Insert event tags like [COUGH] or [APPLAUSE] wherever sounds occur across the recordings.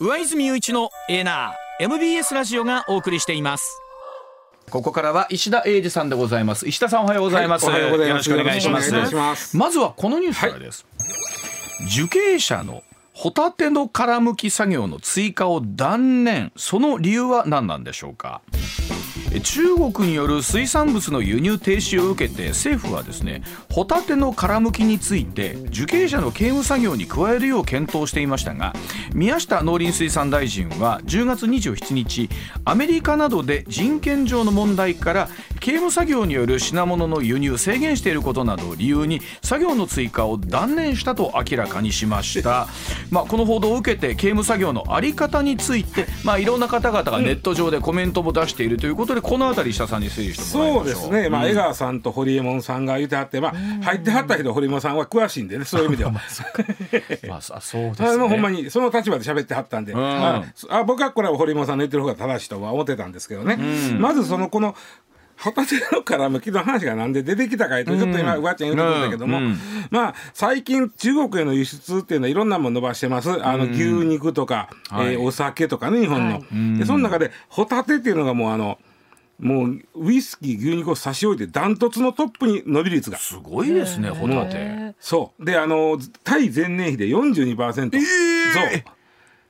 上泉雄一のエーナー MBS ラジオがお送りしています。ここからは石田英二さんでございます。石田さんおはようございます、はい、よろしくお願いします。まずはこのニュースからです、はい、受刑者のホタテの殻むき作業の追加を断念。その理由は何なんでしょうか？中国による水産物の輸入停止を受けて政府はですねホタテの殻むきについて受刑者の刑務作業に加えるよう検討していましたが宮下農林水産大臣は10月27日アメリカなどで人権上の問題から刑務作業による品物の輸入制限していることなどを理由に作業の追加を断念したと明らかにしました、まあ、この報道を受けて刑務作業の在り方について、まあ、いろんな方々がネット上でコメントも出しているということでこの辺り下さんに整理してもらいましょう。そうですね、まあ、江川さんと堀江門さんが言ってはって、まあ、入ってはった人堀江門さんは詳しいんでね [LAUGHS] そういう意味では。まあ [LAUGHS] そうですね。ほんまにその立場で喋ってはったんで、まあ、あ僕はこれは堀江門さんの言ってる方が正しいとは思ってたんですけどね、まずそのこのホタテの殻むきの話がなんで出てきたかとちょっと今、うわちゃん言ってくんだけども、まあ、最近、中国への輸出っていうのは、いろんなもの伸ばしてます、あの牛肉とか、えお酒とかね、日本の。でその中で、ホタテっていうのがもう、あの、もうウイスキー牛肉を差し置いてダントツのトップに伸び率が。すごいですねホタテ。そう。であの対前年比で42%、えー、そう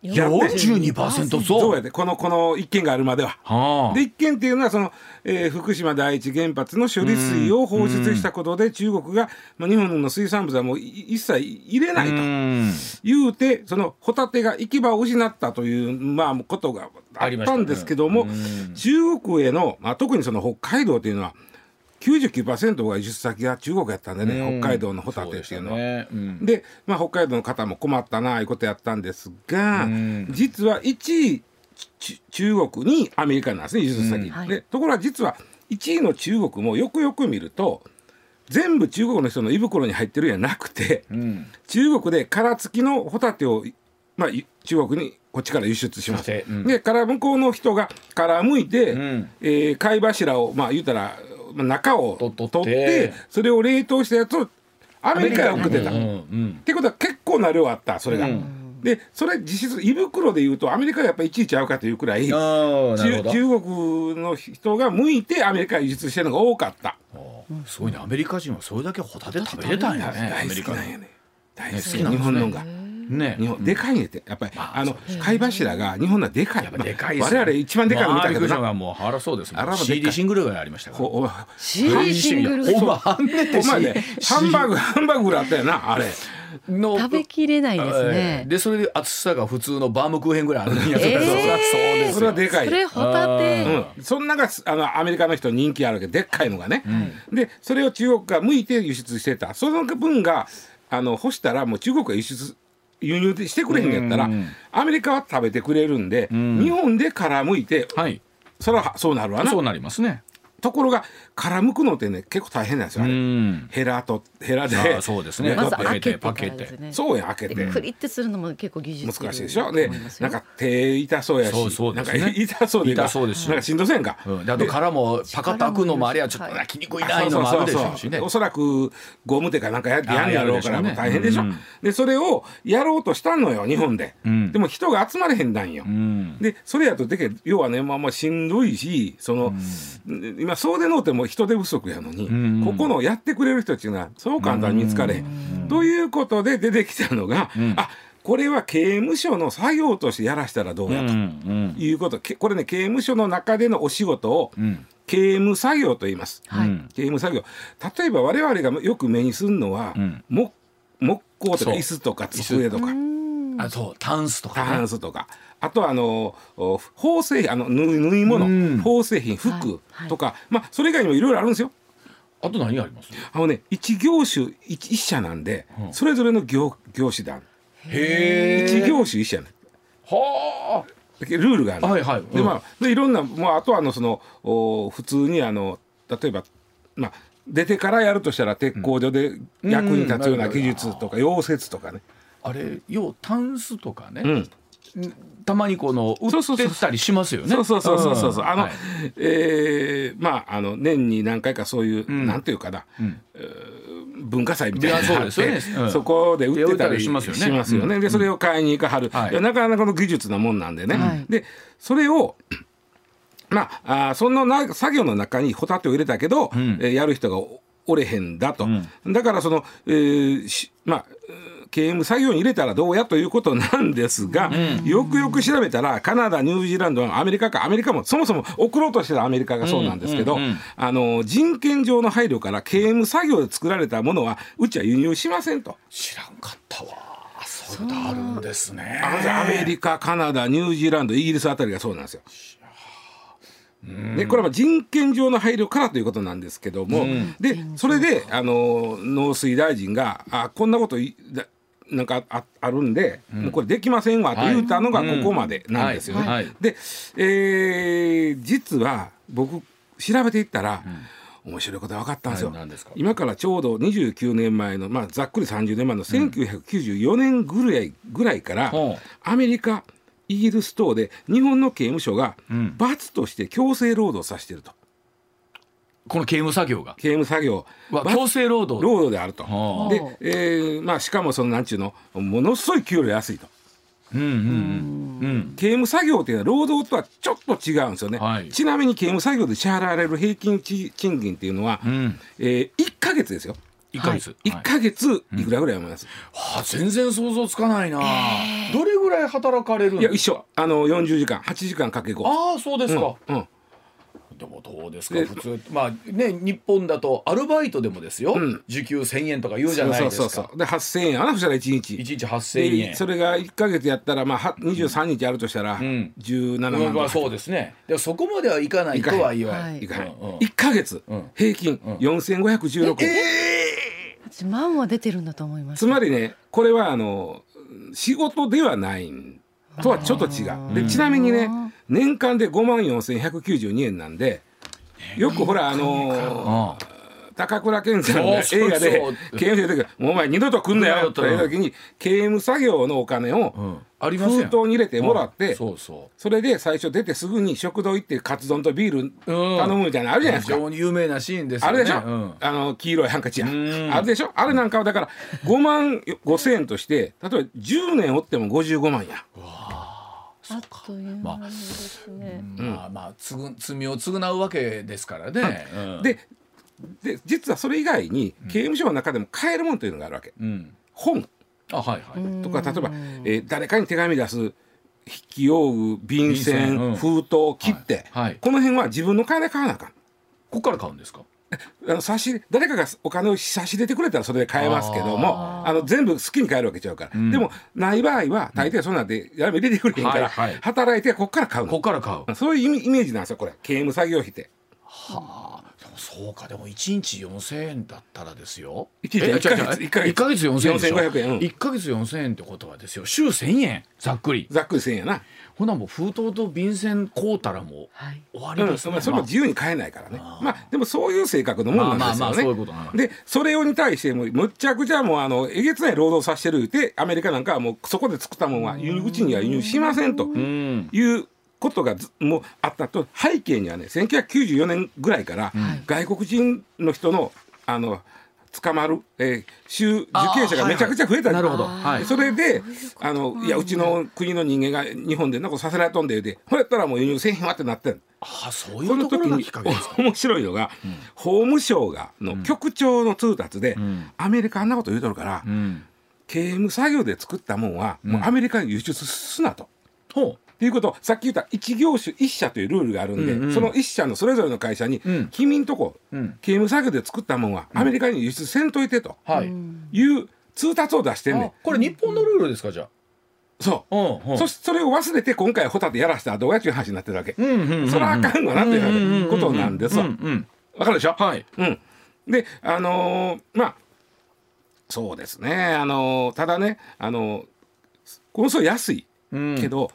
42%増やで。このこの一件があるまでは。はあ、で一件っていうのはその、えー、福島第一原発の処理水を放出したことで中国が、まあ、日本の水産物はもう一切入れないと。言うてそのホタテが行き場を失ったという、まあ、ことがあったんですけども、中国への、まあ、特にその北海道というのは99%が輸出先が中国やったんでね、うん、北海道のホタテっていうのは。で、ね。うん、まあ、北海道の方も困ったなあいうことやったんですが、うん、実は1位中国にアメリカなんですね輸出先、でところが実は1位の中国もよくよく見ると全部中国の人の胃袋に入ってるんじゃなくて、中国で殻付きのホタテを、まあ、中国にこっちから輸出します。でから向こうの人が殻むいて、うん、えー、貝柱をまあ言うたら中を取ってそれを冷凍したやつをアメリカへ送ってた。ってことは結構な量あったそれが。でそれ実質胃袋でいうとアメリカでやっぱりいちいち合うかというくらい中国の人が向いてアメリカへ輸出してるのが多かった。すごいねアメリカ人はそれだけホタテ食べれたんやねアメリカで。大好き日本のが。ね、日本でかいねって。やっぱり、あ、の貝柱が日本のはでかい、でかい我々一番でかいの見たけどな、もう腹そうですもん。CD シングルがありましたから。CD シングルお前ハンバーグハンバーグぐらいあったよなあれ。の食べきれないですね、でそれで厚さが普通のバームクーヘンぐらいあるんや。えー、そうですそれはでかい。それホタテ、うん、そんながあのアメリカの人人気あるけ。どでっかいのがね、うん、でそれを中国が向いて輸出してた。その分があの干したらもう中国が輸出輸入してくれへんやったら、アメリカは食べてくれるんで、日本で殻むいて、はい、それはそうなるわな。そうなりますね。ところが殻むくのってね結構大変なんですよあれ。ヘラとヘラで。そうですね。まず開けてパケてそうや開けて。クリってするのも結構技術難しいでしょ？でなんか手痛そうやしなんか痛そうで痛そうですなんかしんどせんか？あと殻もパカッと開くのもあれはちょっと焼きにくいなのもあるでしょうしね。おそらくゴム手かなんかやってやんやろうから大変でしょ？でそれをやろうとしたのよ日本で。でも人が集まれへんなんよ。でそれやとでけ要はねまあまあしんどいしその今そうでのうても人手不足やのに、うん。うん、ここのやってくれる人っていうのはそう簡単に見つかれ、うん。うん、ということで出てきたのが、うん、あこれは刑務所の作業としてやらしたらどうやと、いうこと。これね刑務所の中でのお仕事を、刑務作業と言います、はい、刑務作業。例えば我々がよく目にするのは、うん、木木工とか椅子とか机とか。あそう。タンスとか、ね、タンスとかあとはあの縫製あの縫い物縫製品服とか、はい。はい、まあそれ以外にもいろいろあるんですよ。あと何あります？あのね一業種一一社なんで、うん、それぞれの業業種団へえ一業種一社はあ。ルールがある、はいはい、でまあでいろんな、まあ、あとはあのそのお普通にあの例えばまあ出てからやるとしたら鉄工所で役に立つような技術とか溶接とかね、あれ要タンスとかね、うんたまにこの売ってたりしますよね。そうそうそうそうそうそう。あの、はい、えー、まああの年に何回かそういう、うん、なんていうかな、うん、文化祭みたいなのがあってそうですよね。うん。そこで売ってたりし手を打ったりしまますすよね。よね。でそれを買いに行かはる、はい。なかなかの技術なもんなんでね。はい。でそれをまああーそのな作業の中にホタテを入れたけど、ん。えーやる人がおおれへんだと、だからその、えーしまあ刑務作業に入れたらどうやということなんですが、よくよく調べたらカナダニュージーランドはアメリカかアメリカもそもそも送ろうとしてたアメリカがそうなんですけど、うんうんうんあの人権上の配慮から刑務作業で作られたものはうちは輸入しませんと。知らんかったわ。そうあるんですね。アメリカ、カナダ、ニュージーランド、イギリスあたりがそうなんですよ。でこれは人権上の配慮からということなんですけども、でそれであの農水大臣があこんなことなんかああるんで、もうこれできませんわと言ったのがここまでなんですよね。はい。はい。で、えー実は僕調べていったら、面白いことが分かったんですよ。はい。すか？今からちょうど29年前の、まあ、ざっくり30年前の1994年ぐらいぐらいから、ほう。アメリカイギリス等で日本の刑務所がん。罰として強制労働させてるとこの刑務作業が。刑務作業。罰は強制労働。労働であると。はで、えーまあ、しかもそのなんちゅうの？ものすごい給料安いと。うんうんうんうん。刑務作業っていうのは労働とはちょっと違うんですよね、はい。ちなみに刑務作業で支払われる平均賃金っていうのは、うん。えー、1か月ですよ。一ヶ月。1か月い。くらぐらい思います、はあ全然想像つかないな。どれぐらい働かれるんいやですか？一緒。あの40時間8時間かけ5ああそうですか。うん。うんでもどうですか？で普通まあね日本だとアルバイトでもですよ。ん。時給1000円とか言うじゃないですか。そうそうそうで8000円。やなそしたら1日。1日8000円。でそれが1か月やったらまあは23日あるとしたらん。17万うんそうですね。でもそこまではいかないとは言わない。いかないうんうん。1か月ん。平均4516円。8万は出てるんだと思います。つまりねこれはあの仕事ではないんとはちょっと違う。でちなみにね年間で5万4192円なんでよくほらあのあ高倉健さんが映画で刑務所で「もうお前二度と来んなよ」と来んなよ言った時に刑務作業のお金を封筒に入れてもらってそれで最初出てすぐに食堂行ってカツ丼とビール頼むみたいなのあるじゃないですか。非常に有名なシーンですあれでしょ、うん。あの黄色いハンカチや。ん。あれでしょ？あれなんかはだから5万5千円として例えば10年おっても55万やあっという間ですね、まあまあつぐ罪を償うわけですからね。うん。でで実はそれ以外に刑務所の中でも買えるもんというのがあるわけ。うん。本。あはいはい。とか例えば、えー誰かに手紙出す筆記用具便便箋箋、うん。封筒切って、はいはい。この辺は自分の金で買わなあかん。ここから買うんですか？[LAUGHS] あの差し誰かがお金を差し入れてくれたらそれで買えますけどもあの全部好きに買えるわけちゃうから、でもない場合は大抵そうなんでやめ入れてくれへんから、働いてここから買うの。ここから買う。そういうイメージなんですよこれ。刑務作業費って。はあそうかでも1日4000円だったらですよ。一日え一ヶ月違う違う一ヶ月一ヶ月4000円でしょ？4500円うん。1ヶ月4000円ってことはですよ。週1000円ざっくり。ざっくりせんやな、ほなもう封筒と便箋買うたらもうはい。終わうんりですね、まあ、それも自由に買えないからね。まあ。でもそういう性格のもんなんですよね、まあまあまあそういうことなんやでそれをに対してもうむっちゃくちゃもうあのえげつない労働させてる言うてアメリカなんかはもうそこで作ったもんは輸入うちには輸入しませんとうん。いうことがずもうあったと背景にはね1994年ぐらいから外国人の人のあの捕まる、えー、州受刑者がめちゃくちゃ増えたなるほど。はい。それであのいやうちの国の人間が日本でなんかさせられとんで言うてほやったらもう輸入せえへんわってなってん。あそういそうの時にところがきっかけですか？[LAUGHS] 面白いのが、法務省がの局長の通達で、ん。アメリカあんなこと言うとるから、うん。刑務作業で作ったもんは、もうアメリカに輸出すなと。ほっていうことをさっき言った一業種一社というルールがあるんで、うんうん。その一社のそれぞれの会社に、うん。君んとこ、うん。刑務作業で作ったもんはアメリカに輸出せんといてと。い、いう通達を出してんねん。あ。これ日本のルールですかじゃそう、あうんうん。そしそれを忘れて今回ホタテやらしたらどうやっていう話になってるわけ、うんうんうんうん。それはあかんわなということなんですわ。うんうんわかるでしょ、はい。うん、であのーまあそうですね。あのーただねあのーこの人安いうんけど、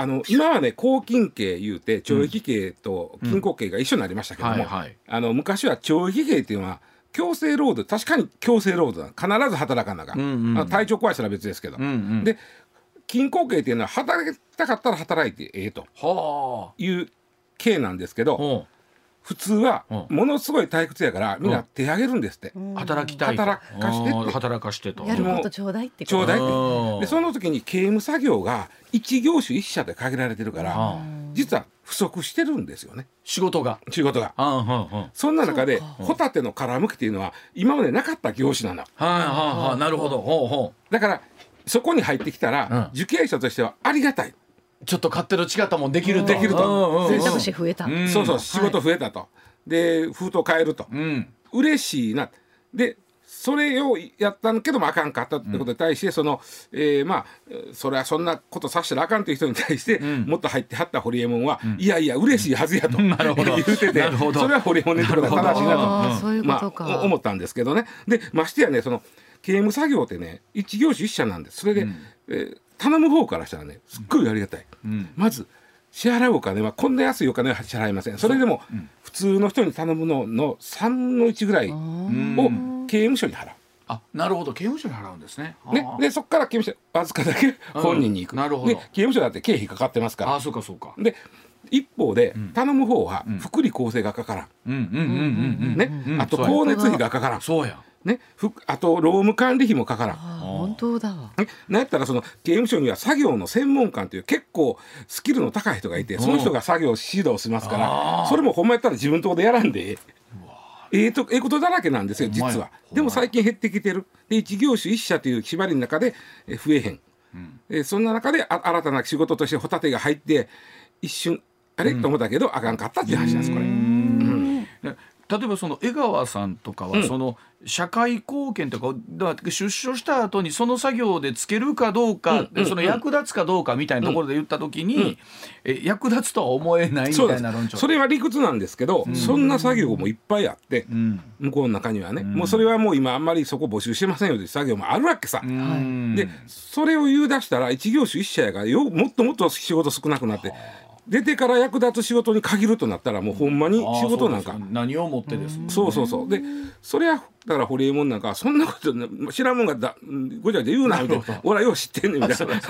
あの今はね拘禁刑いうて懲役刑と禁錮刑が一緒になりましたけども、はいはい。あの昔は懲役刑っていうのは強制労働確かに強制労働だ必ず働かなあかん、うんうん体調壊したら別ですけど、うんうん。で禁錮刑っていうのは働きたかったら働いてええとはいう刑なんですけど、普通はものすごい退屈やからみんな手挙げるんですって、働きたい働かしてって。働かしてと。やることちょうだいってちょうだいって。でその時に刑務作業が一業種一社で限られてるから実は不足してるんですよね。仕事が。仕事が、そんな中でホタテの殻むきっていうのは今までなかった業種なの。はいはいはい。なるほど。ほうほう。だからそこに入ってきたら、受刑者としてはありがたいちょっと勝手の違ったもんできるできると。選択肢増えた。そうそう仕事増えたと、で封筒変えると、うん、嬉しいな。でそれをやったんけどもあかんかったってことに対して、その、えー、まあそれはそんなことさしたらあかんという人に対して、もっと入ってはった堀江門は、いやいや嬉しいはずやと。[LAUGHS] 言うててそれは堀江門の言うことが正しいなと。まあ、思ったんですけどね。でましてやねその刑務作業ってね一業種一社なんです。それで、うん、えー、頼む方からしたらねすっごいありがたい、うん、まず支払うお金はこんな安いお金は支払いませんそれでも、普通の人に頼むのの3の1ぐらいを刑務所に払う。あなるほど刑務所に払うんですね。ねでそこから刑務所わずかだけ本人に行く。なるほど。刑務所だって経費かかってますから。あそうかそうか。で一方で、頼む方は福利厚生がかからん。ね、あと光熱費がかからん。そうや。ね、ふあと労務管理費もかからん。本当だ。なんやったらその刑務所には作業の専門官という結構スキルの高い人がいて、その人が作業指導しますから、それもほんまやったら自分とこでやらんでええとええことだらけなんですよ実は。でも最近減ってきてる。で一業種一社という縛りの中で増えへん。うん、えそんな中であ新たな仕事としてホタテが入って一瞬あれ、うん、と思ったけどあかんかったっていう話なんですこれ。うん。例えばその江川さんとかはその社会貢献とか出所した後にその作業でつけるかどうか、その役立つかどうかみたいなところで言った時に、え役立つとは思えないみたいな論調。それは理屈なんですけど、そんな作業もいっぱいあって、向こうの中にはね、もうそれはもう今あんまりそこ募集してませんよという作業もあるわけさ。でそれを言い出したら一業種一社やからよもっともっと仕事少なくなって。出てから役立つ仕事に限るとなったらもうほんまに仕事なんか。何をもってですそうそうそう。でそれはだから堀江門なんかそんなこと知らんもんがだごちゃごちゃ言うなみたいな。俺はよう知ってんねんみたいな。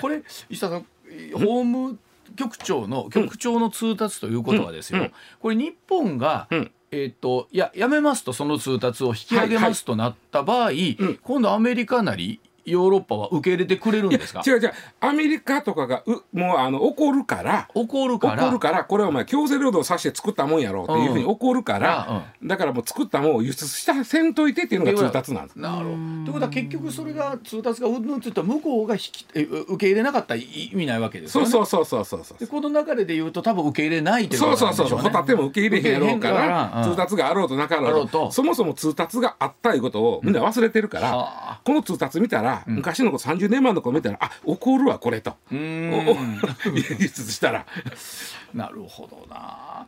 これ石田さん法務局長の局長の通達ということはですよ、うん。うん、これ日本が、うん。えーと、いややめますとその通達を引き上げますとなった場合、はい。はい、今度アメリカなりヨーロッパは受け入れてくれるんですか？違う違う。アメリカとかがうもうあの怒るから。怒るから。怒るからこれはお前強制労働させて作ったもんやろっていうふうに怒るから、うん、だからもう作ったもんを輸出したせんといてっていうのが通達なんです。なるほど。ということは結局それが通達がうんぬんって言ったら向こうが引き受け入れなかったら意味ないわけですよね。そうそうそうそうそうでこの流れで言うと多分受け入れないっていうことなんでしょうね。そうそうそうホタテも受け入れへんやろうから、うん、通達があろうとなかろうと。そもそも通達があったいうことをみんな忘れてるから、うん、この通達見たら、昔のこと30年前の子見たらあ怒るわこれと。輸出 [LAUGHS] したら。[LAUGHS] なるほどな。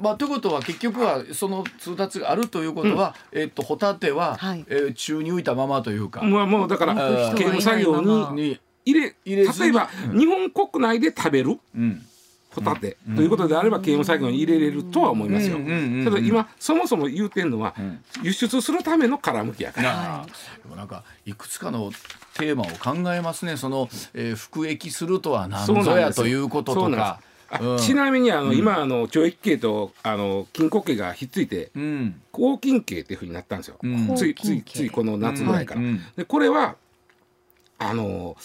まあ、ということは結局はその通達があるということは、うん、えっとホタテは、はい、えー、宙に浮いたままというか。まあ、もうだから刑務作業に入れ入れ例えば、うん、日本国内で食べる。うんホタテということであれば刑務作業に入れれるとは思いますよ。ただ今そもそも言うてるのは輸出するための殻むきやから。なんかいくつかのテーマを考えますね。その、えー、服役するとは何ぞやということとか。うん、ちなみにあの、うん、今あの懲役刑とあの禁錮刑がひっついて、うん、拘禁刑っていうふうになったんですよ、ついついついこの夏ぐらいから。でこれはあの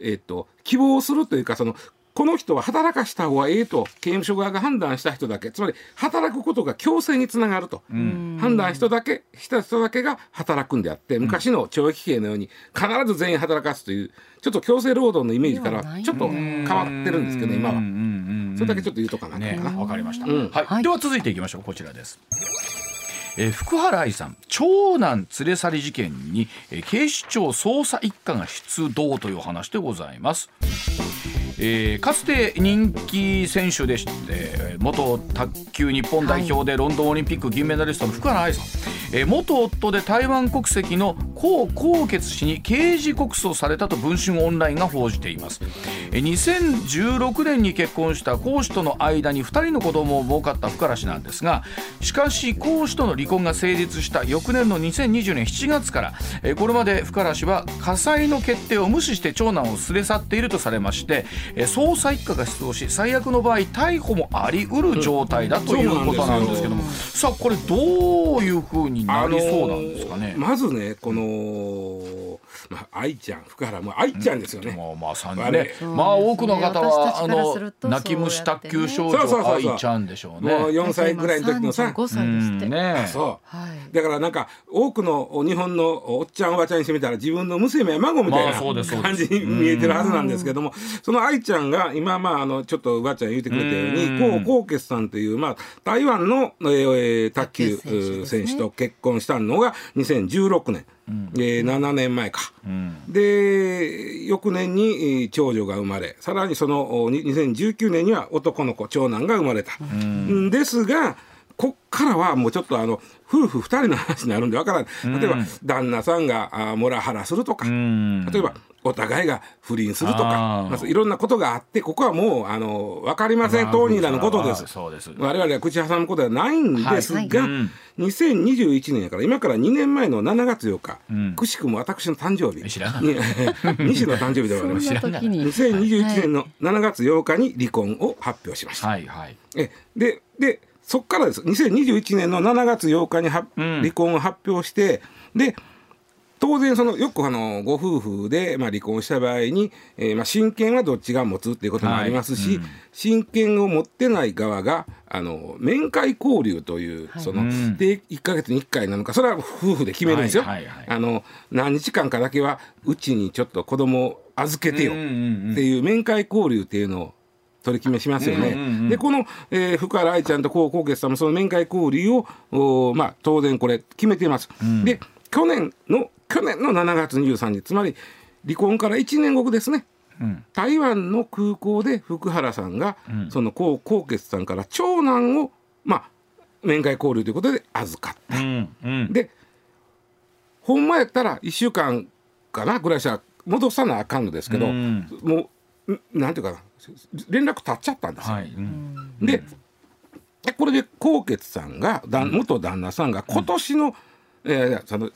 えっ、と希望するというかそのこの人は働かした方がええと刑務所側が判断した人だけ。つまり働くことが強制につながると、判断人だけした人だけが働くんであって昔の懲役刑のように必ず全員働かすというちょっと強制労働のイメージからちょっと変わってるんですけど今は。それだけちょっと言うとかな。ねわかりました、はい、では続いていきましょう。こちらです。えー、福原愛さん。長男連れ去り事件に、えー、警視庁捜査一課が出動という話でございます。えー、かつて人気選手でして元卓球日本代表でロンドンオリンピック銀メダリストの福原愛さん、えー、元夫で台湾国籍の江宏傑氏に刑事告訴されたと文春オンラインが報じています、2016年に結婚した講師との間に2人の子供を設かった福原氏なんですがしかし講師との離婚が成立した翌年の2020年7月からこれまで福原氏は火災の決定を無視して長男を連れ去っているとされまして捜査一課が出動し最悪の場合逮捕もありうる状態だということなんですけども、さあこれどういうふうになりそうなんですかね？まずねこのまあ、愛ちゃん福原も愛ちゃんですよね。まあ、まさにね、まあ多くの方はあの泣き虫卓球少女愛ちゃんでしょうね。もう4歳ぐらいの時のさ、5歳ですって。ね、そう、だからなんか多くの日本のおっちゃんおばちゃんにしてみたら自分の娘や孫みたいな感じに見えてるはずなんですけども、その愛ちゃんが今まああのちょっとおばあちゃん言ってくれたように江宏傑さんというまあ台湾の、えー、卓球選手と結婚したのが2016年。うん、えー、7年前か、うん、で翌年に長女が生まれさらにその2019年には男の子長男が生まれた、うん、ですがこっからはもうちょっとあの夫婦2人の話になるんでわからない。例えば、旦那さんがあモラハラするとか、例えばお互いが不倫するとかまずいろんなことがあってここはもうあの分かりません当人らのことです。我々は口挟むことはないんですが、はいはい、2021年やから今から2年前の7月8日、うん、くしくも私の誕生日。[LAUGHS] 西の誕生日でございます。2021年の7月8日に離婚を発表しました。はいはい、えででそこからです。2021年の7月8日に離婚を発表してで当然そのよくあのご夫婦でまあ離婚した場合に、えー、まあ親権はどっちが持つっていうこともありますし、はいうん、親権を持ってない側があの面会交流という、はい、その、で1か月に1回なのかそれは夫婦で決めるんですよ。はいはいはい、あの何日間かだけはうちにちょっと子供を預けてよっていう面会交流っていうのを取り決めしますよね。うんうんうん、でこの、えー、福原愛ちゃんと江宏傑さんもその面会交流をお、まあ、当然これ決めています。うん、で去年の去年の7月23日つまり離婚から1年後ですね、うん、台湾の空港で福原さんが、うん、その江宏傑さんから長男を、まあ、面会交流ということで預かった。うんうん、でほんまやったら1週間かなぐらいしたら戻さなあかんのですけど、うん、もうなんていうかな連絡立っちゃったんですよ。はい、でこれで宏傑さんが元旦那さんが今年の、うん、えー、その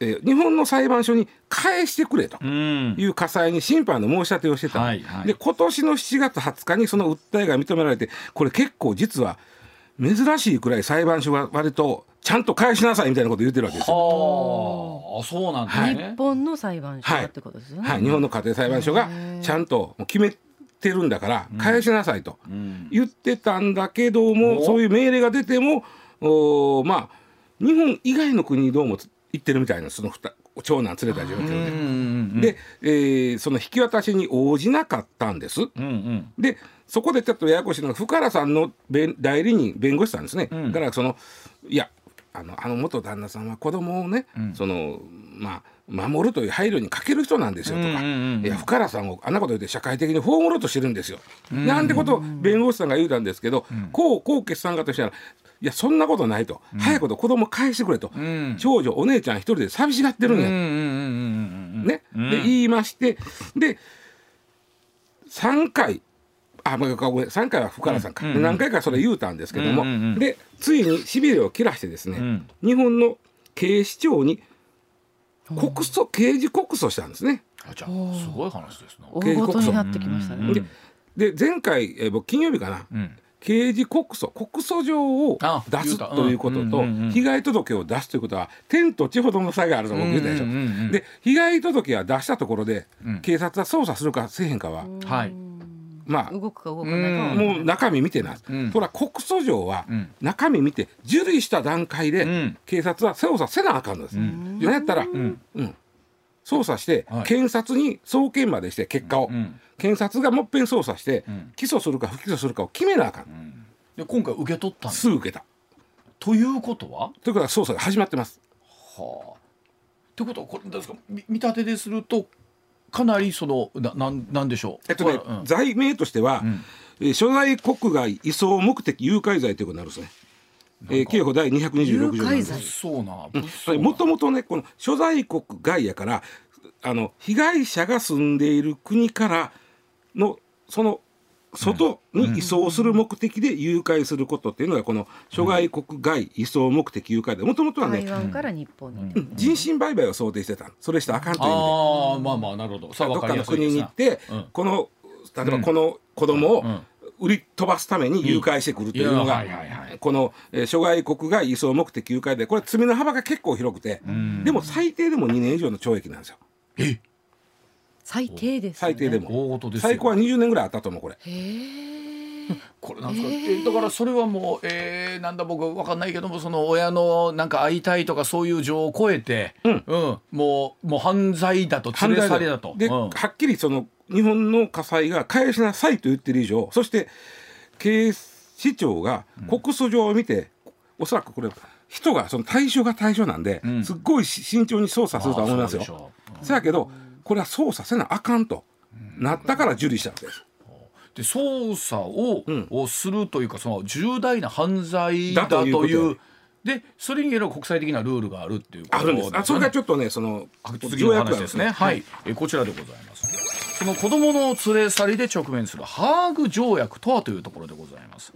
えー、日本の裁判所に返してくれという火災に審判の申し立てをしてた、はいはい、で今年の7月20日にその訴えが認められてこれ結構実は珍しいくらい裁判所は割とちゃんと返しなさいみたいなこと言ってるわけですよ。あそうなんですね、日本の裁判所ってことですよね、はい、はい、日本の家庭裁判所がちゃんと決めてるんだから返しなさいと言ってたんだけども、うん、そういう命令が出てもおまあ日本以外の国にどうも行ってるみたいなその長男連れた状況で、で、えー、その引き渡しに応じなかったんです。うんうん、でそこでちょっとややこしいのが福原さんの代理人弁護士さんですね、うん、だからそのいやあのあの元旦那さんは子供をね、うん、そのまあ守るという配慮に欠ける人なんですよとか、いや福原さんをあんなこと言って社会的に葬ろうとしてるんですよ、なんてことを弁護士さんが言うたんですけど、こうこう決算家としたらいやそんなことないと、うん、早いこと子供返してくれと、うん、長女お姉ちゃん一人で寂しがってるんや、ね、で言いまして。で3回。あごめん3回は福原さんか、うん、何回かそれ言うたんですけども、でついにしびれを切らしてですね、日本の警視庁に告訴刑事告訴したんですね。あじゃすごい話ですね。刑事告訴になってきましたね。で前回、えー、僕金曜日かな、刑事告訴告訴状を出すということと被害届を出すということは天と地ほどの差があると僕言ったでしょ。で被害届は出したところで、警察は捜査するかせえへんかは、はい、まあ動くか動かないかもう中身見てな。い、うん、とら告訴状は中身見て受理した段階で警察は捜査せなあかんのです。うん、やったら、うん捜査して、検察に送検までして結果を、検察がもっぺん捜査して、起訴するか不起訴するかを決めなあかん、で今回受け取ったすぐ受けた。ということは？ということは捜査が始まってます。はあ。ということはこれですか？見立てでするとかなりそのななんなんでしょう？えっとね、うん、罪名としては、うん、えー、所在国外移送目的誘拐罪ということになるんですねえー、刑法第226条なんです。そうなもともとねこの所在国外やからあの被害者が住んでいる国からのその外に移送する目的で誘拐することっていうのがこの諸外国外移送目的誘拐でもともとはね台湾から日本に、うん。人身売買を想定してたそれしてあかんという意味で。ああまあまあなるほど。どっかの分かりやすいですな。国に行って、うん。この例えばこの子供をうん売り飛ばすために誘拐してくるというのがこの、えー諸外国外移送目的誘拐でこれ罪の幅が結構広くてでも最低でも2年以上の懲役なんですよ。え？最低です、ね、最低でも。大事ですよ。最高は20年ぐらいあったと思うこれ。へえ [LAUGHS] これなんですか、えだからそれはもう、えー、なんだ僕わかんないけどもその親のなんか会いたいとかそういう情を超えて、うん。もうもう犯罪だと。連れ去りだと。で、うん。はっきりその日本の火災が返しなさいと言ってる以上そして警視庁が告訴状を見て、おそらくこれ人がその対象が対象なんで、ん。すっごい慎重に捜査するとは思いますよ。せやけどこれは捜査せなあかんと、なったから受理したわけです。で捜査を,、ん。をするというかその重大な犯罪だだというという。ことでそれによる国際的なルールがあるっていうことあるんです。あそれがちょっとねその次の話ですね。はい、えこちらでございます。その子供の連れ去りで直面するハーグ条約とはというところでございます。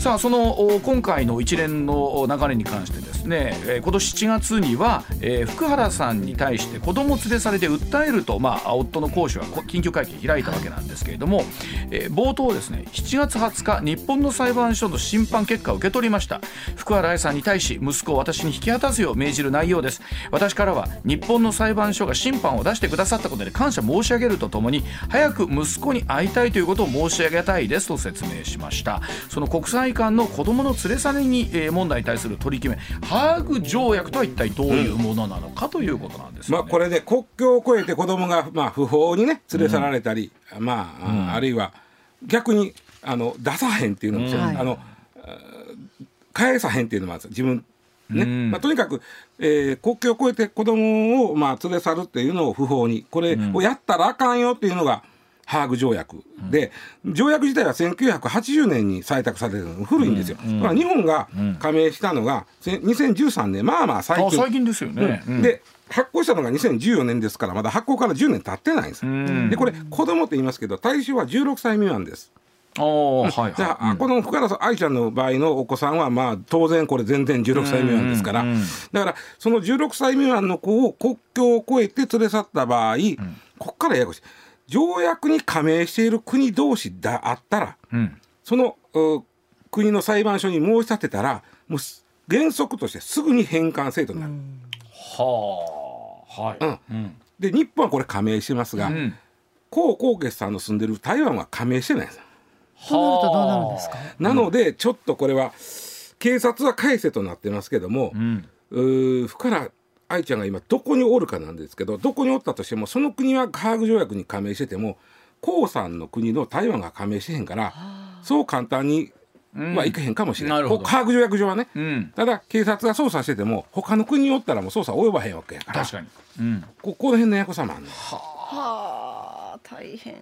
さあその今回の一連の流れに関してですね、え今年7月には、え福原さんに対して子供連れ去りで訴えると、まあ、夫の講師は緊急会見開いたわけなんですけれども、え冒頭ですね7月20日日本の裁判所の審判結果を受け取りました福原愛さんに対し息子を私に引き渡すよう命じる内容です私からは日本の裁判所が審判を出してくださったことで感謝申し上げるとともに早く息子に会いたいということを申し上げたいですと説明しました。その国際間の子供の連れ去りに、えー問題に対する取り決めハーグ条約とは一体どういうものなのかということなんですよね、まあこれで国境を越えて子供がまあ不法にね連れ去られたり、まあ、ああるいは逆にあの出さへんっていうのも、はい。あのあ返さへんっていうのもあるんですよ。自分ね、うん。まあ、とにかく、えー国境を越えて子供をまあ連れ去るっていうのを不法にこれをやったらあかんよっていうのがハーグ条約で、条約自体は1980年に採択されてるの古いんですよ、だから日本が加盟したのがせ2013年まあまあ最近。あ最近ですよね、うん。で発行したのが2014年ですからまだ発行から10年経ってないんです。でこれ子供って言いますけど対象は16歳未満ですああはいはい。じゃあ、この福原さん愛ちゃんの場合のお子さんはまあ当然これ全然16歳未満ですから、うんうん。だからその16歳未満の子を国境を越えて連れ去った場合、こっからややこしい。条約に加盟している国同士であったらうん。そのう国の裁判所に申し立てたらもうす原則としてすぐに返還制度になる。はあ。はい、うん。うん。で日本はこれ加盟してますが、うん。江宏傑さんの住んでる台湾は加盟してないんですよとなるとどうなるんですか？なのでちょっとこれは警察は返せとなってますけども、うん。うー福原愛ちゃんが今どこにおるかなんですけどどこにおったとしてもその国はハーグ条約に加盟してても江さんの国の台湾が加盟してへんからそう簡単にはいかへんかもしれな。ないるほど。ハーグ条約上はね、うん。ただ警察が捜査してても他の国におったらもう捜査及ばへんわけやから確かに、うん、ここの辺のやこさもあんのはあ大変。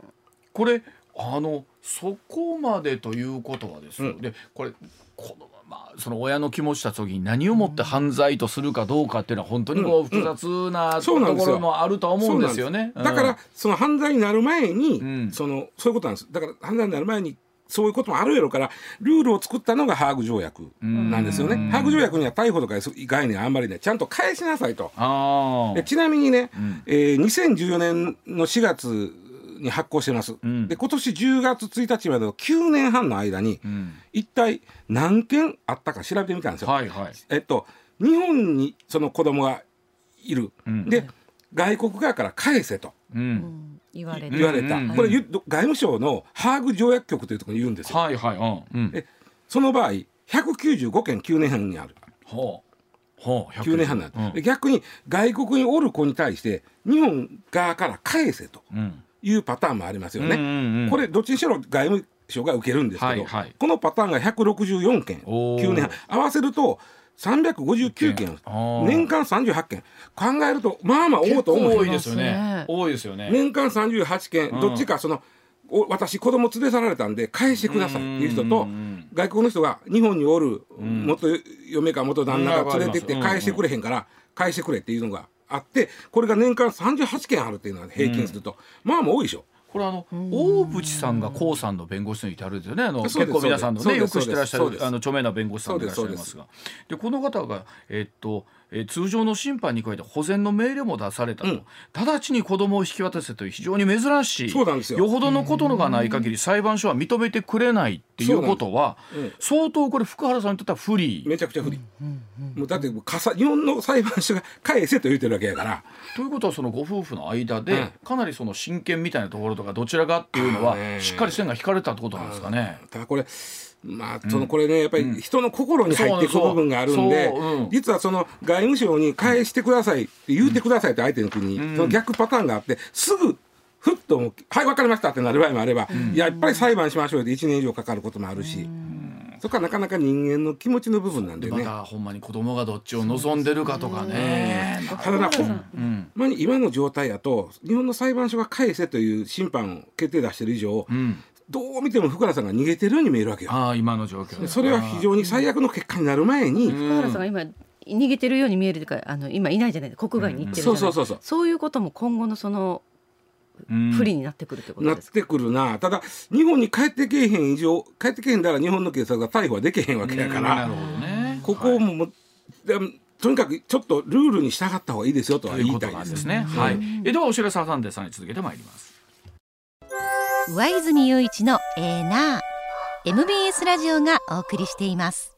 これあのそこまでということはですよ、うん。でこれこのまあその親の気持ちした時に何をもって犯罪とするかどうかっていうのは本当にこう複雑なところもあるとは思うんですよね。だからその犯罪になる前に、うん。そのそういうことなんです。だから犯罪になる前にそういうこともあるやろからルールを作ったのがハーグ条約なんですよね。うん。ハーグ条約。には逮捕とかいう概念はあんまりねちゃんと返しなさいと。ちなみにね、ん。えー2014年の4月に発行してます、ん。で今年10月1日までの9年半の間に、あ、うん、一体何件あったか調べてみたんですよ。はいはい。えっと日本にその子供がいる、うん。で外国側から返せと。う、うん。ん言われて言われた、うん。これゆ外務省のハーグ条約局というところに言うんですよ、はいはい、うん、うん、でその場合195件9年半にある。ほう、ほう、9年半になる、うん。で逆に外国におる子に対して日本側から返せと。うん、いうパターンもありますよね、うんうんうん。これどっちにしろ外務省が受けるんですけど、はいはい。このパターンが164件おー。9年半。合わせると359件。年間38件。考えるとまあまあ多いと思う多いですよね。ね。多いですよね。年間38件、うん。どっちかそのお私子供連れ去られたんで返してください。っていう人とうん外国の人が日本におる元嫁か元旦那が連れてってうん。返してくれへんから返してくれっていうのがあってこれが年間38件あるっていうのは平均すると、まあまあ多いでしょ。これあの大渕さんが江さんの弁護士にいてあるんですよね。あの結構皆さんのねよく知ってらっしゃるあの著名な弁護士さんでいらっしゃいますが。でこの方がえっとえー、通常の審判に加えて保全の命令も出されたと、うん、直ちに子供を引き渡せという非常に珍しいそうなんですよ。よほどのことがない限り裁判所は認めてくれないっていうことは、うん、相当これ福原さんにとっては不利。めちゃくちゃ不利、もうだってかさ日本の裁判所が返せと言ってるわけやから。ということはそのご夫婦の間で、かなりその親権みたいなところとかどちらがっていうのはしっかり線が引かれたってことなんですかね。ただこれまあ、そのこれねやっぱり人の心に入っていく部分があるんで、実はその外務省に返してくださいって言ってくださいって相手の国に、その逆パターンがあってすぐふっと「はい分かりました」ってなる場合もあれば、やっぱり裁判しましょうって1年以上かかることもあるし。そこはなかなか人間の気持ちの部分なんでね。まほんまに子供がどっちを望んでるかとかね。ただな、ほんまに今の状態だと、日本の裁判所が返せという審判を決定出してる以上、うん、どう見ても福原さんが逃げてるように見えるわけよ。あ今の状況それは非常に最悪の結果になる前に。福原さんが今逃げてるように見えるというかあの今いないじゃない国外に行ってるじゃない、うん、そうそうそうそう。いうことも今後のその不利になってくるってことなってくるな。ただ日本に帰ってけえへん以上帰ってけへんだら日本の警察が逮捕はできへんわけやから、ね、ここも、はい、とにかくちょっとルールに従った方がいいですよとは言いたいです。ね。はい、えではお知らせ挟んでさらに続けてまいります。上泉雄一のエーナー MBS ラジオがお送りしています。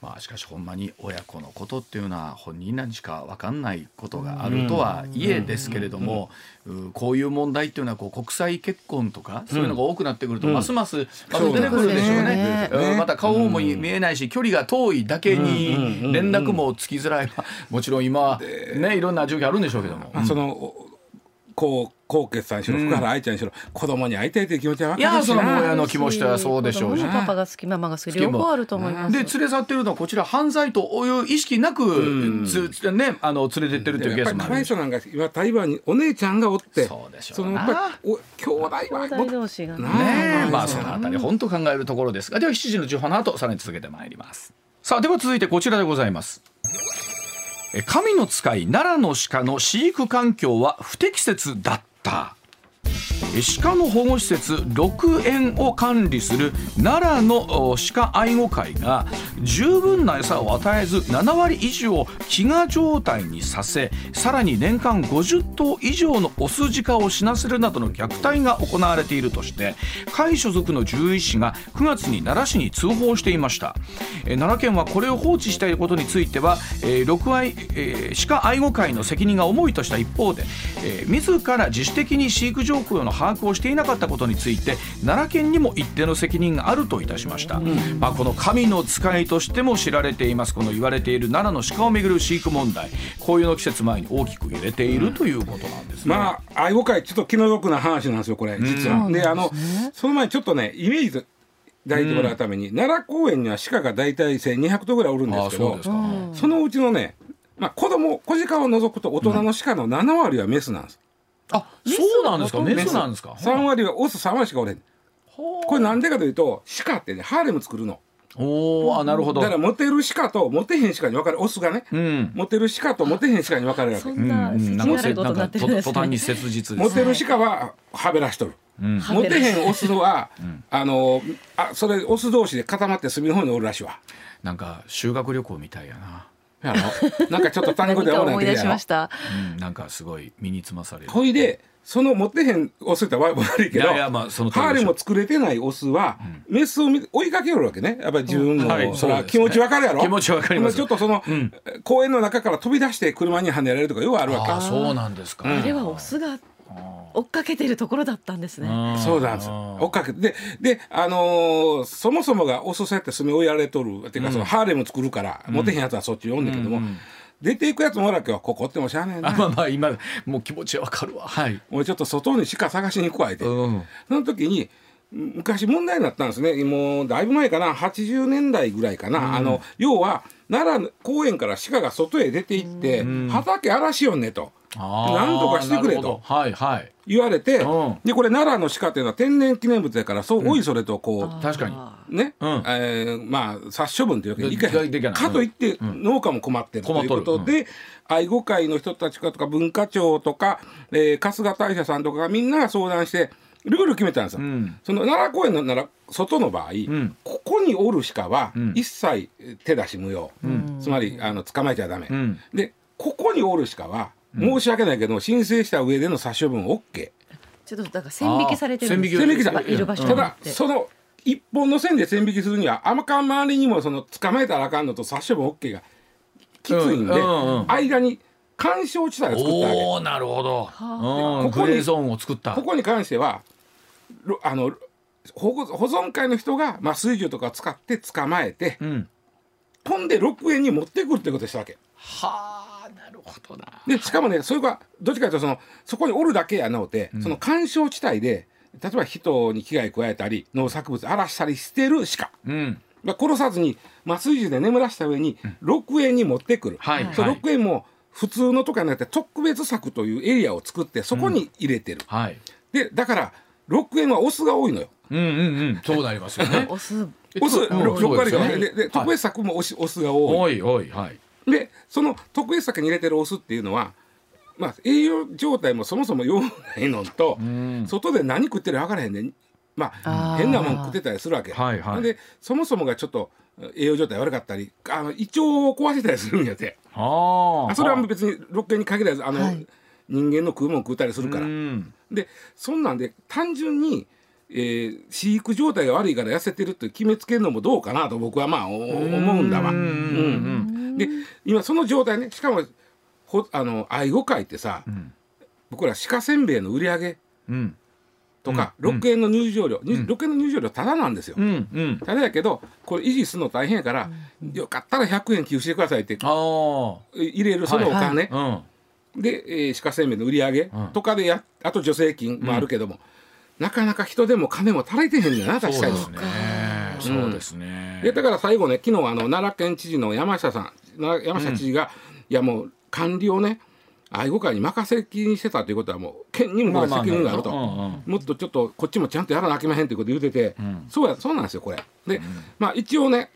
まあしかしほんまに親子のことっていうのは本人らにしか分かんないことがあるとはいえですけれどもこういう問題っていうのはこう国際結婚とかそういうのが多くなってくるとますます出てくるでしょうね。また顔も見えないし距離が遠いだけに連絡もつきづらい。もちろん今ねいろんな状況あるんでしょうけども。そのこう高傑さんしろ福原愛ちゃんにしろ、子供に会いたいという気持ちは分かるしいやその親の気持ちはそうでしょうし。パパが好きママが好き両方あると思いますで連れ去ってるのはこちら犯罪という意識なく、つねあの連れてってるっていうケースもある。かわいそうなんか今台湾にお姉ちゃんがおってそうでしょうそのやっぱりお兄弟は兄弟同士がね。ねまあそのあたり本当考えるところですが。では7時の情報の後さらに続けてまいります。さあでは続いてこちらでございます神の使い奈良の鹿の飼育環境は不適切だった。鹿の保護施設6園を管理する奈良の鹿愛護会が十分な餌を与えず7割以上を飢餓状態にさせさらに年間50頭以上のオス鹿を死なせるなどの虐待が行われているとして会所属の獣医師が9月に奈良市に通報していました。奈良県はこれを放置したいることについては6愛鹿愛護会の責任が重いとした一方で自ら自主的に飼育状況の把握をしていなかったことについて奈良県にも一定の責任があるといたしました、うん、まあ、この神の使いとしても知られています。この言われている奈良の鹿をめぐる飼育問題。紅葉の季節前に大きく揺れているということなんですね、まあ愛護会ちょっと気の毒な話なんですよこれ実は、うん、であのその前にちょっとねイメージ抱いてもらうために、うん、奈良公園には鹿が大体1200頭ぐらいおるんですけどそのうちのねまあ、子供小鹿を除くと大人の鹿の7割はメスなんです、あそうなんですか？メス。なんですか？3割はオス3割しかおれん。これなんでかというと鹿ってねハーレム作るの。おあなるほど。だからモテる鹿とモテへん鹿に分かるオスがね、うん、モテる鹿とモテへん鹿に分かれるわけそんな途端に切実モテる鹿ははべらしとる。うん、モテへんオスは、うん、あのあそれオス同士で固まって隅の方におるらしいわ。なんか修学旅行みたいやな [LAUGHS] なんかちょっと単語で思い出しました、うん、なんかすごい身につまされる。ほいでその持ってへんオスって悪いけどいやまあそのハーレも作れてないオスは、うん、メスを追いかけるわけね。やっぱり自分の、はい、それは気持ちわかるやろ？気持ちわかります。ちょっとその、うん、公園の中から飛び出して車にはねられるとかよくあるわけ。あそうなんですか、あれはオスが追っかけてるところだったんですね。そうなんです。追っかけてでであのー、そもそもがおそそうやって住み追いられとる。っていうか、うん、そのハーレム作るから、うん、モテへんやつはそっち読んだけども。うん出ていくやつもおらけはここってもしゃあねえな。まあまあ今もう気持ちわかるわ。はい。俺ちょっと外に鹿探しに加えて、うん、その時に昔問題になったんですね。もうだいぶ前かな。80年代ぐらいかな、うん、あの要は奈良公園から鹿が外へ出て行って、うん、畑荒らしよんねと。何とかしてくれとはいはい。言われて、うん、でこれ奈良の鹿っていうのは天然記念物だからそう、おいそれとこう確かに。ね、うん、えー、まあ殺処分というわけにいかない。かといって農家も困ってるということで、愛護会の人たちとか文化庁とか、えー、春日大社さんとかがみんなが相談してルール決めたんですよ、うん、その奈良公園の奈良外の場合、うん、ここにおる鹿は一切手出し無用、うん、つまりあの捕まえちゃダメ、でここにおる鹿は申し訳ないけど申請した上での殺処分 OK ちょっとだから線引きされてるんです。線引きされてる。場所ただその一本の線で線引きするにはあまか周りにもその捕まえたらあかんのと殺処分 OK がきついんで、間に干渉地帯を作ったわけ。おなるほど、ここにゾーンを作った。ここに関してはあの保保存会の人が、まあ、水魚とか使って捕まえて、うん、ほんで6円に持ってくるってことしたわけ。はあなるほどな。でしかもねそれがどっちかというとそのそこにおるだけやのうて、うん、その干渉地帯で例えば人に危害加えたり農作物荒らしたりしてる鹿、うん、殺さずに麻酔銃で眠らした上に6円に持ってくる、はい、その6円も普通のとかじゃなくて特別柵というエリアを作ってそこに入れてる、うん。はい、でだから6円はオスが多いのよ。うんうんうん、そうなりますよね。[LAUGHS] オス、オス、六割が、ね、で、特別柵もオス、オスが多い。多い、多い、はい。で、その特別柵に入れてるオスっていうのは。まあ、栄養状態もそもそもようないのと、うん、外で何食ってるか分からへんねまあ変なもん食ってたりするわけ。はいはい、でそもそもがちょっと栄養状態悪かったりあの胃腸を壊してたりするんやて。あ。それは別に六軒に限らずあの、はい、人間の食うもん食うたりするから。でそんなんで単純に、えー、飼育状態が悪いから痩せてるって決めつけるのもどうかなと僕はまあ思うんだわ。うん、で今その状態ねしかもほあの愛護会ってさ、うん、僕ら鹿せんべいの売り上げ、うん。とか、うん、6円の入場料、うん、6円の入場料ただなんですよ、うん。うん、ただやけどこれ維持するの大変やから、うん、よかったら100円寄付してくださいって入れるそのお金、はいはい、で、えー、鹿せんべいの売り上げとかでやあと助成金もあるけども、なかなか人でも金も足りてへんねんな確かに。そうですね、でだから最後ね昨日あの奈良県知事の山下さん山下知事が、いやもう管理をね愛護会に任せっきりにしてたということはもう県にも責任があると、もっとちょっとこっちもちゃんとやらなきまへんということ言うてて、うん、そうやそうなんですよこれ。で、うん、まあ一応ね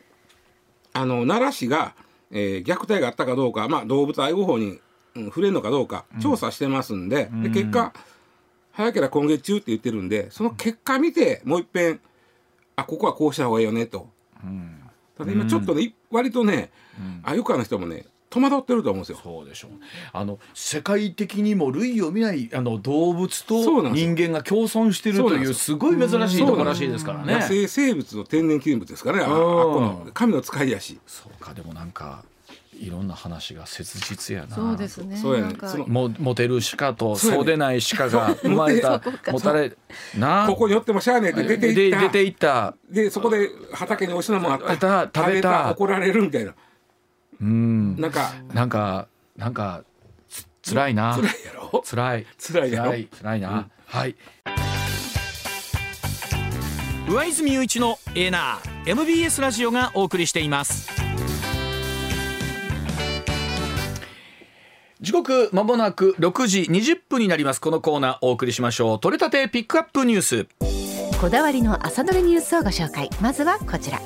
あの奈良市が、えー、虐待があったかどうか、まあ、動物愛護法に、うん、触れるのかどうか調査してますんで,、で結果早ければ今月中って言ってるんでその結果見てもういっぺんあここはこうした方がいいよねと。ただ今ちょっとね、割とね、あゆかの人もね戸惑ってると思うんですよ。そうでしょう。あの世界的にも類を見ないあの動物と人間が共存しているというすごい珍しいところらしいですからね。野生生物の天然記念物ですからね。あの神の使いやし。そうかでもなんか。いろんな話が切実やな。そうですね。そうやね。もモテる鹿とそうでない鹿が生まれた持たれな。ここに寄ってもしゃあねえって出ていった。出ていった。でそこで畑にお品もあった。食べた。怒られるみたいな。うんなんかなんかなんかつ辛いな辛いやろ？辛い辛いやろ？辛いな、うん、はい上泉雄一のエーナー MBS ラジオがお送りしています時刻まもなく6時20分になります。このコーナーお送りしましょう。取れたてピックアップニュース。こだわりの朝どれニュースをご紹介。まずはこちら。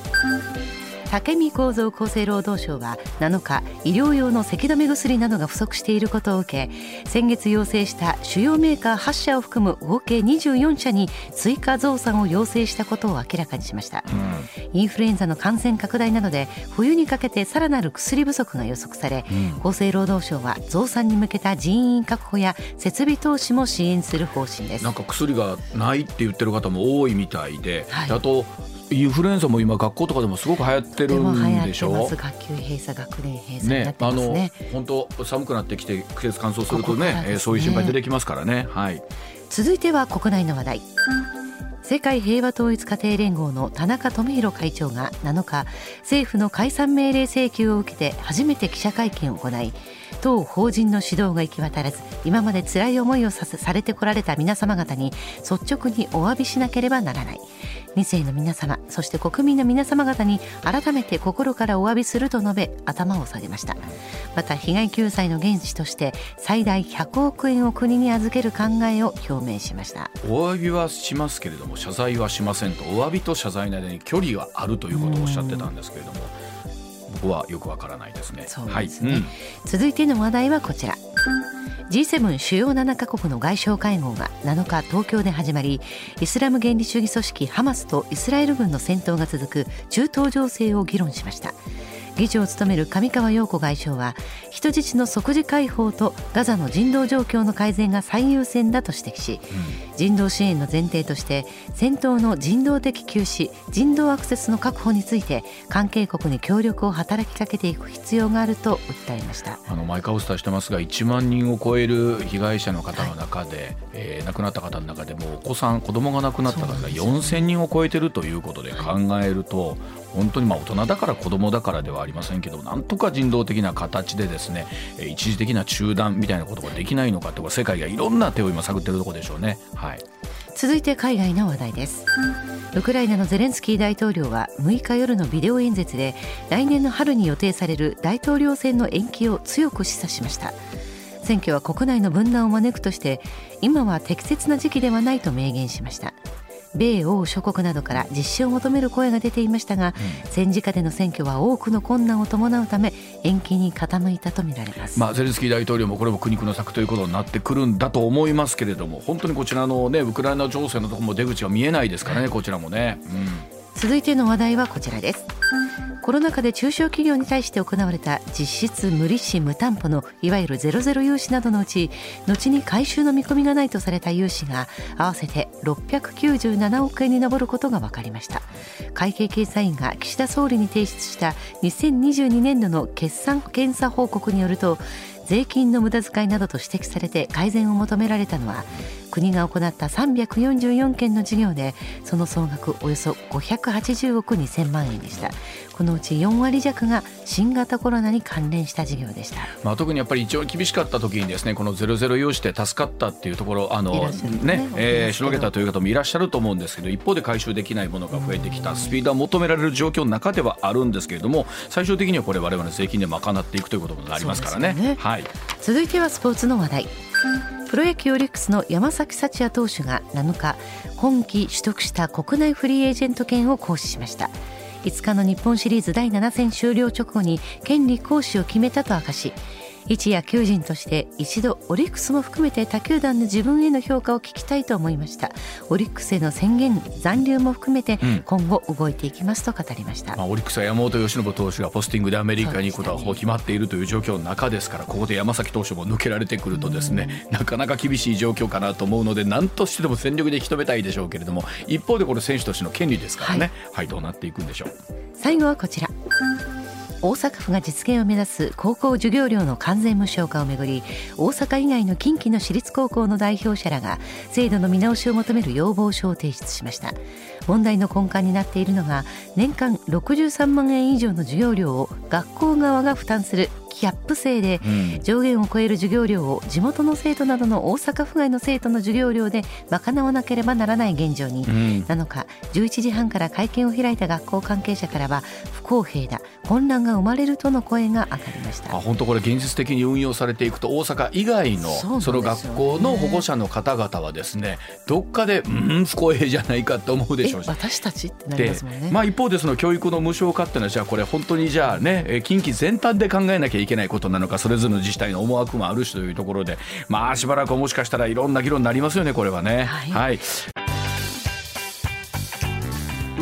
武見幸三厚生労働省は7日医療用の咳止め薬などが不足していることを受け先月要請した主要メーカー8社を含む合計24社に追加増産を要請したことを明らかにしました、うん、インフルエンザの感染拡大などで冬にかけてさらなる薬不足が予測され、うん、厚生労働省は増産に向けた人員確保や設備投資も支援する方針です。なんか薬がないって言ってる方も多いみたいで、はい、あとインフルエンザも今学校とかでもすごく流行ってるんでしょ？学級閉鎖学年閉鎖ね、ね、あの本当寒くなってきて季節乾燥するとねね、そういう心配出てきますからね。はい。続いては国内の話題。世界平和統一家庭連合の田中富弘会長が7日政府の解散命令請求を受けて初めて記者会見を行い当法人の指導が行き渡らず今まで辛い思いをさされてこられた皆様方に率直にお詫びしなければならない。2世の皆様そして国民の皆様方に改めて心からお詫びすると述べ頭を下げました。また被害救済の原資として最大100億円を国に預ける考えを表明しました。お詫びはしますけれども謝罪はしませんとお詫びと謝罪の間に距離があるということをおっしゃってたんですけれども僕はよくわからないですね。そうですね、はいうん、続いての話題はこちら。G7 主要7カ国の外相会合が7日東京で始まりイスラム原理主義組織ハマスとイスラエル軍の戦闘が続く中東情勢を議論しました議長を務める上川陽子外相は人質の即時解放とガザの人道状況の改善が最優先だと指摘し、うん、人道支援の前提として戦闘の人道的休止人道アクセスの確保について関係国に協力を働きかけていく必要があると訴えました。あの毎回お伝えしてますが1万人を超える被害者の方の中で、はい、えー、亡くなった方の中でもお子さん子供が亡くなった方が4000人を超えてるということで考えると、本当にま大人だから子供だからではありませんけどなんとか人道的な形でですね一時的な中断みたいなことができないのかって世界がいろんな手を今探ってるところでしょうね。はい。続いて海外の話題です。ウクライナのゼレンスキー大統領は6日夜のビデオ演説で来年の春に予定される大統領選の延期を強く示唆しました。選挙は国内の分断を招くとして今は適切な時期ではないと明言しました。米欧諸国などから実施を求める声が出ていましたが、うん、戦時下での選挙は多くの困難を伴うため延期に傾いたとみられます、まあ、ゼレンスキー大統領もこれも苦肉の策ということになってくるんだと思いますけれども本当にこちらの、ね、ウクライナ情勢のところも出口が見えないですからね、こちらもね。うん続いての話題はこちらです。コロナ禍で中小企業に対して行われた実質無利子無担保のいわゆるゼロゼロ融資などのうち後に回収の見込みがないとされた融資が合わせて697億円に上ることが分かりました。会計検査院が岸田総理に提出した2022年度の決算検査報告によると税金の無駄遣いなどと指摘されて改善を求められたのは国が行った344件の事業でその総額およそ580億2000万円でした。このうち4割弱が新型コロナに関連した事業でした、まあ、特にやっぱり一番厳しかった時にですねこのゼロゼロ融資で助かったっていうところあのね。ね、えー、しのげたという方もいらっしゃると思うんですけど一方で回収できないものが増えてきた。スピードは求められる状況の中ではあるんですけれども最終的にはこれ我々の税金で賄っていくということになりますからね。ね。はい、続いてはスポーツの話題。プロ野球オリックスの山崎福也投手が7日今季取得した国内フリーエージェント権を行使しました5日の日本シリーズ第7戦終了直後に権利行使を決めたと明かし一野球人として一度オリックスも含めて他球団の自分への評価を聞きたいと思いました。オリックスへの宣言残留も含めて今後動いていきますと語りました、うん、まあ、オリックスは山本由伸投手がポスティングでアメリカに行くことはほぼ決まっているという状況の中ですからここで山崎投手も抜けられてくるとですね、なかなか厳しい状況かなと思うので何としてでも全力で引き止めたいでしょうけれども一方でこれ選手としての権利ですからね、はい、はい、どうなっていくんでしょう。最後はこちら大阪府が実現を目指す高校授業料の完全無償化をめぐり大阪以外の近畿の私立高校の代表者らが制度の見直しを求める要望書を提出しました。問題の根幹になっているのが年間63万円以上の授業料を学校側が負担するキャップ制で上限を超える授業料を地元の生徒などの大阪府外の生徒の授業料で賄わなければならない現状に、7日11時半から会見を開いた学校関係者からは不公平だ混乱が生まれるとの声が上がりました。あ本当これ現実的に運用されていくと大阪以外のその学校の保護者の方々はですねどっかでうん不公平じゃないかと思うでしょうし。私たちってなりますもんね。まあ一方でその教育の無償化っていうのはじゃあこれ本当にじゃあね近畿全体で考えなきゃいけないことなのかそれぞれの自治体の思惑もあるしというところでまあしばらくもしかしたらいろんな議論になりますよねこれはね。はい、はい